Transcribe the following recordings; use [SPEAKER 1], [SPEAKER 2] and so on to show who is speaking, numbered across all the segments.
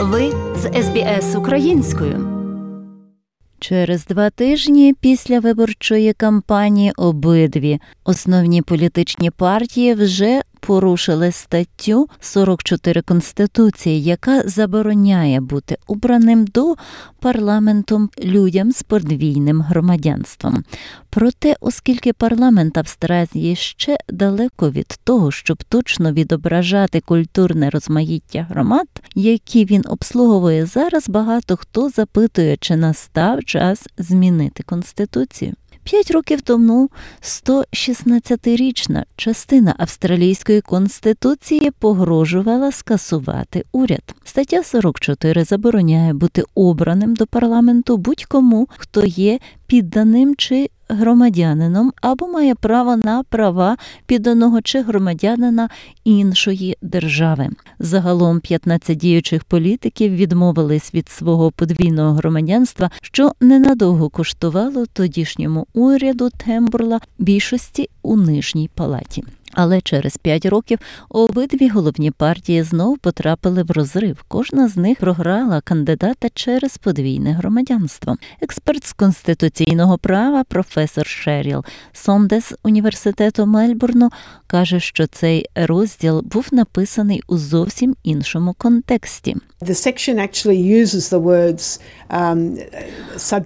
[SPEAKER 1] Ви з СБС українською.
[SPEAKER 2] Через два тижні після виборчої кампанії обидві основні політичні партії вже порушили статтю 44 Конституції, яка забороняє бути обраним до парламентом людям з подвійним громадянством. Проте, оскільки парламент Австралії ще далеко від того, щоб точно відображати культурне розмаїття громад, які він обслуговує зараз, багато хто запитує, чи настав час змінити конституцію. П'ять років тому 116-річна частина австралійської конституції погрожувала скасувати уряд. Стаття 44 забороняє бути обраним до парламенту будь-кому, хто є підданим чи громадянином або має право на права підданого чи громадянина іншої держави. Загалом 15 діючих політиків відмовились від свого подвійного громадянства, що ненадовго коштувало тодішньому уряду Тембурла більшості у нижній палаті. Але через п'ять років обидві головні партії знов потрапили в розрив. Кожна з них програла кандидата через подвійне громадянство. Експерт з конституційного права, професор Шеріл Сондес університету Мельбурну, каже, що цей розділ був написаний у зовсім іншому контексті.
[SPEAKER 3] Um,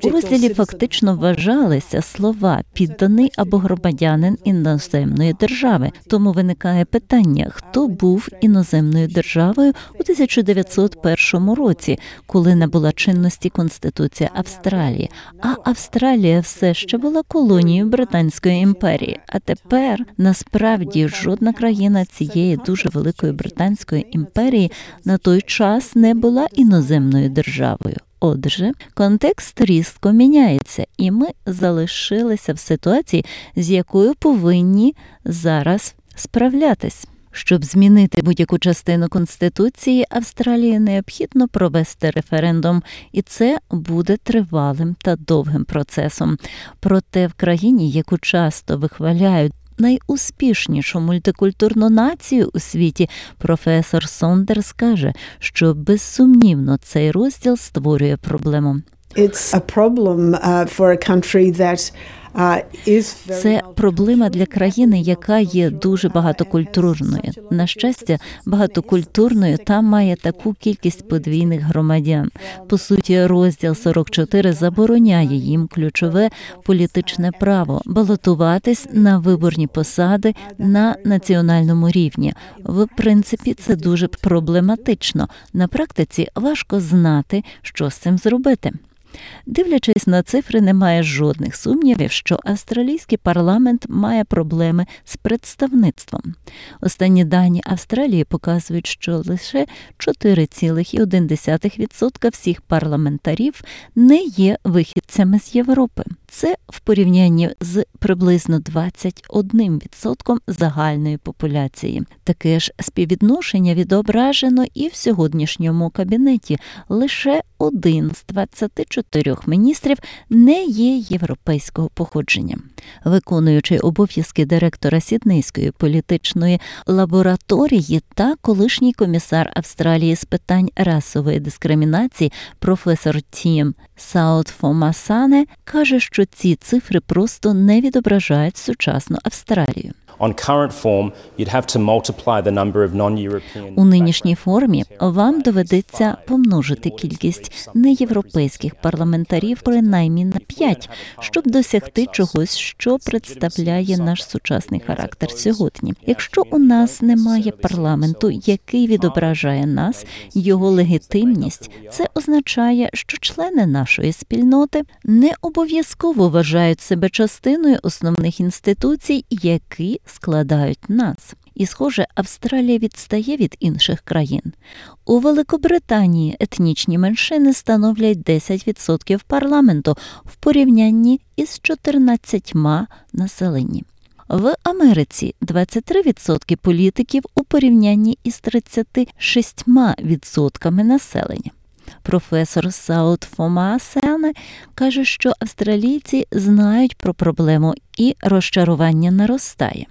[SPEAKER 2] у розділі фактично вважалися слова підданий або громадянин іноземної держави. Тому виникає питання, хто був іноземною державою у 1901 році, коли набула чинності Конституція Австралії. А Австралія все ще була колонією Британської імперії. А тепер насправді жодна країна цієї дуже великої британської імперії на той час не була іноземною державою. Отже, контекст різко міняється, і ми залишилися в ситуації, з якою повинні зараз справлятись. Щоб змінити будь-яку частину конституції Австралії необхідно провести референдум, і це буде тривалим та довгим процесом. Проте в країні, яку часто вихваляють найуспішнішу мультикультурну націю у світі, професор Сондерс каже, що безсумнівно цей розділ створює проблему.
[SPEAKER 3] It's a problem uh, for a country that
[SPEAKER 2] це проблема для країни, яка є дуже багатокультурною. На щастя, багатокультурною там має таку кількість подвійних громадян. По суті, розділ 44 забороняє їм ключове політичне право балотуватись на виборні посади на національному рівні. В принципі, це дуже проблематично. На практиці важко знати, що з цим зробити. Дивлячись на цифри, немає жодних сумнівів, що австралійський парламент має проблеми з представництвом. Останні дані Австралії показують, що лише 4,1% всіх парламентарів не є вихідцями з Європи. Це в порівнянні з приблизно 21% загальної популяції. Таке ж співвідношення відображено і в сьогоднішньому кабінеті. Лише один з 24 міністрів не є європейського походження. Виконуючи обов'язки директора Сіднейської політичної лабораторії та колишній комісар Австралії з питань расової дискримінації, професор Тім Саутфомасане каже, що ці цифри просто не відображають сучасну Австралію. У нинішній формі вам доведеться помножити кількість неєвропейських парламентарів принаймні на 5, щоб досягти чогось, що представляє наш сучасний характер сьогодні. Якщо у нас немає парламенту, який відображає нас, його легітимність, це означає, що члени нашої спільноти не обов'язково вважають себе частиною основних інституцій, які складають нас. І, схоже, Австралія відстає від інших країн. У Великобританії етнічні меншини становлять 10% парламенту в порівнянні із 14 населенні. В Америці 23% політиків у порівнянні із 36% населення. Професор Саут Фомаасене каже, що австралійці знають про проблему і розчарування наростає.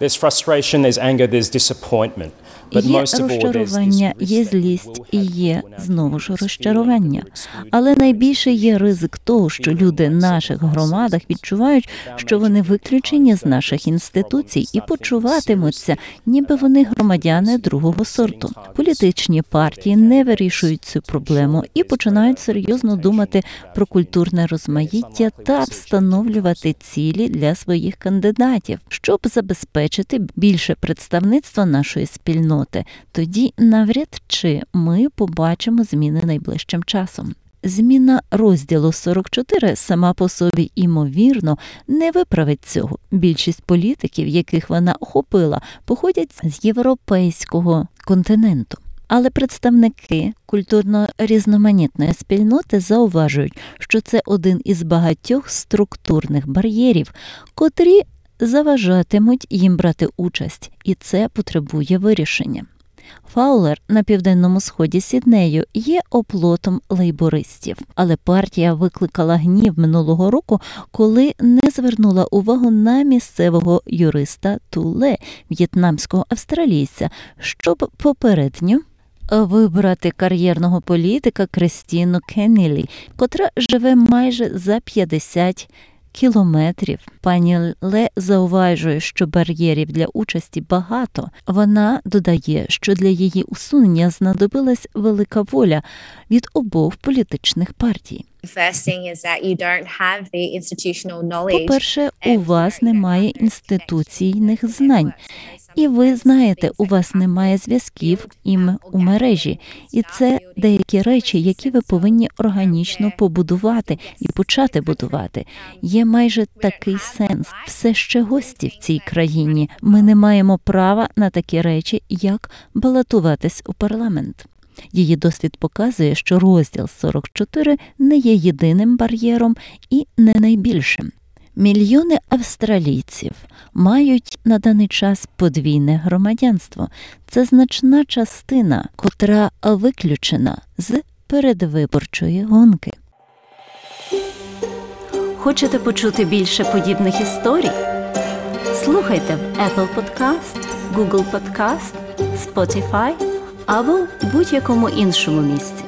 [SPEAKER 4] There's frustration, there's anger, there's disappointment.
[SPEAKER 2] Є розчарування, є злість і є знову ж розчарування. Але найбільше є ризик того, що люди в наших громадах відчувають, що вони виключені з наших інституцій і почуватимуться, ніби вони громадяни другого сорту. Політичні партії не вирішують цю проблему і починають серйозно думати про культурне розмаїття та встановлювати цілі для своїх кандидатів, щоб забезпечити більше представництва нашої спільноти. Тоді навряд чи ми побачимо зміни найближчим часом. Зміна розділу 44 сама по собі імовірно не виправить цього. Більшість політиків, яких вона охопила, походять з європейського континенту. Але представники культурно різноманітної спільноти зауважують, що це один із багатьох структурних бар'єрів, котрі заважатимуть їм брати участь, і це потребує вирішення. Фаулер на південному сході Сіднею є оплотом лейбористів, але партія викликала гнів минулого року, коли не звернула увагу на місцевого юриста Туле, в'єтнамського австралійця, щоб попередньо вибрати кар'єрного політика Кристіну Кеннілі, котра живе майже за 50 кілометрів. Пані Ле зауважує, що бар'єрів для участі багато. Вона додає, що для її усунення знадобилась велика воля від обох політичних партій.
[SPEAKER 5] Knowledge.
[SPEAKER 2] По-перше, у вас немає інституційних знань. І ви знаєте, у вас немає зв'язків ім у мережі, і це деякі речі, які ви повинні органічно побудувати і почати будувати. Є майже такий сенс. Все ще гості в цій країні. Ми не маємо права на такі речі, як балотуватись у парламент. Її досвід показує, що розділ 44 не є єдиним бар'єром і не найбільшим. Мільйони австралійців мають на даний час подвійне громадянство. Це значна частина, котра виключена з передвиборчої гонки.
[SPEAKER 1] Хочете почути більше подібних історій? Слухайте в Apple Podcast, Google Podcast, Spotify або будь-якому іншому місці.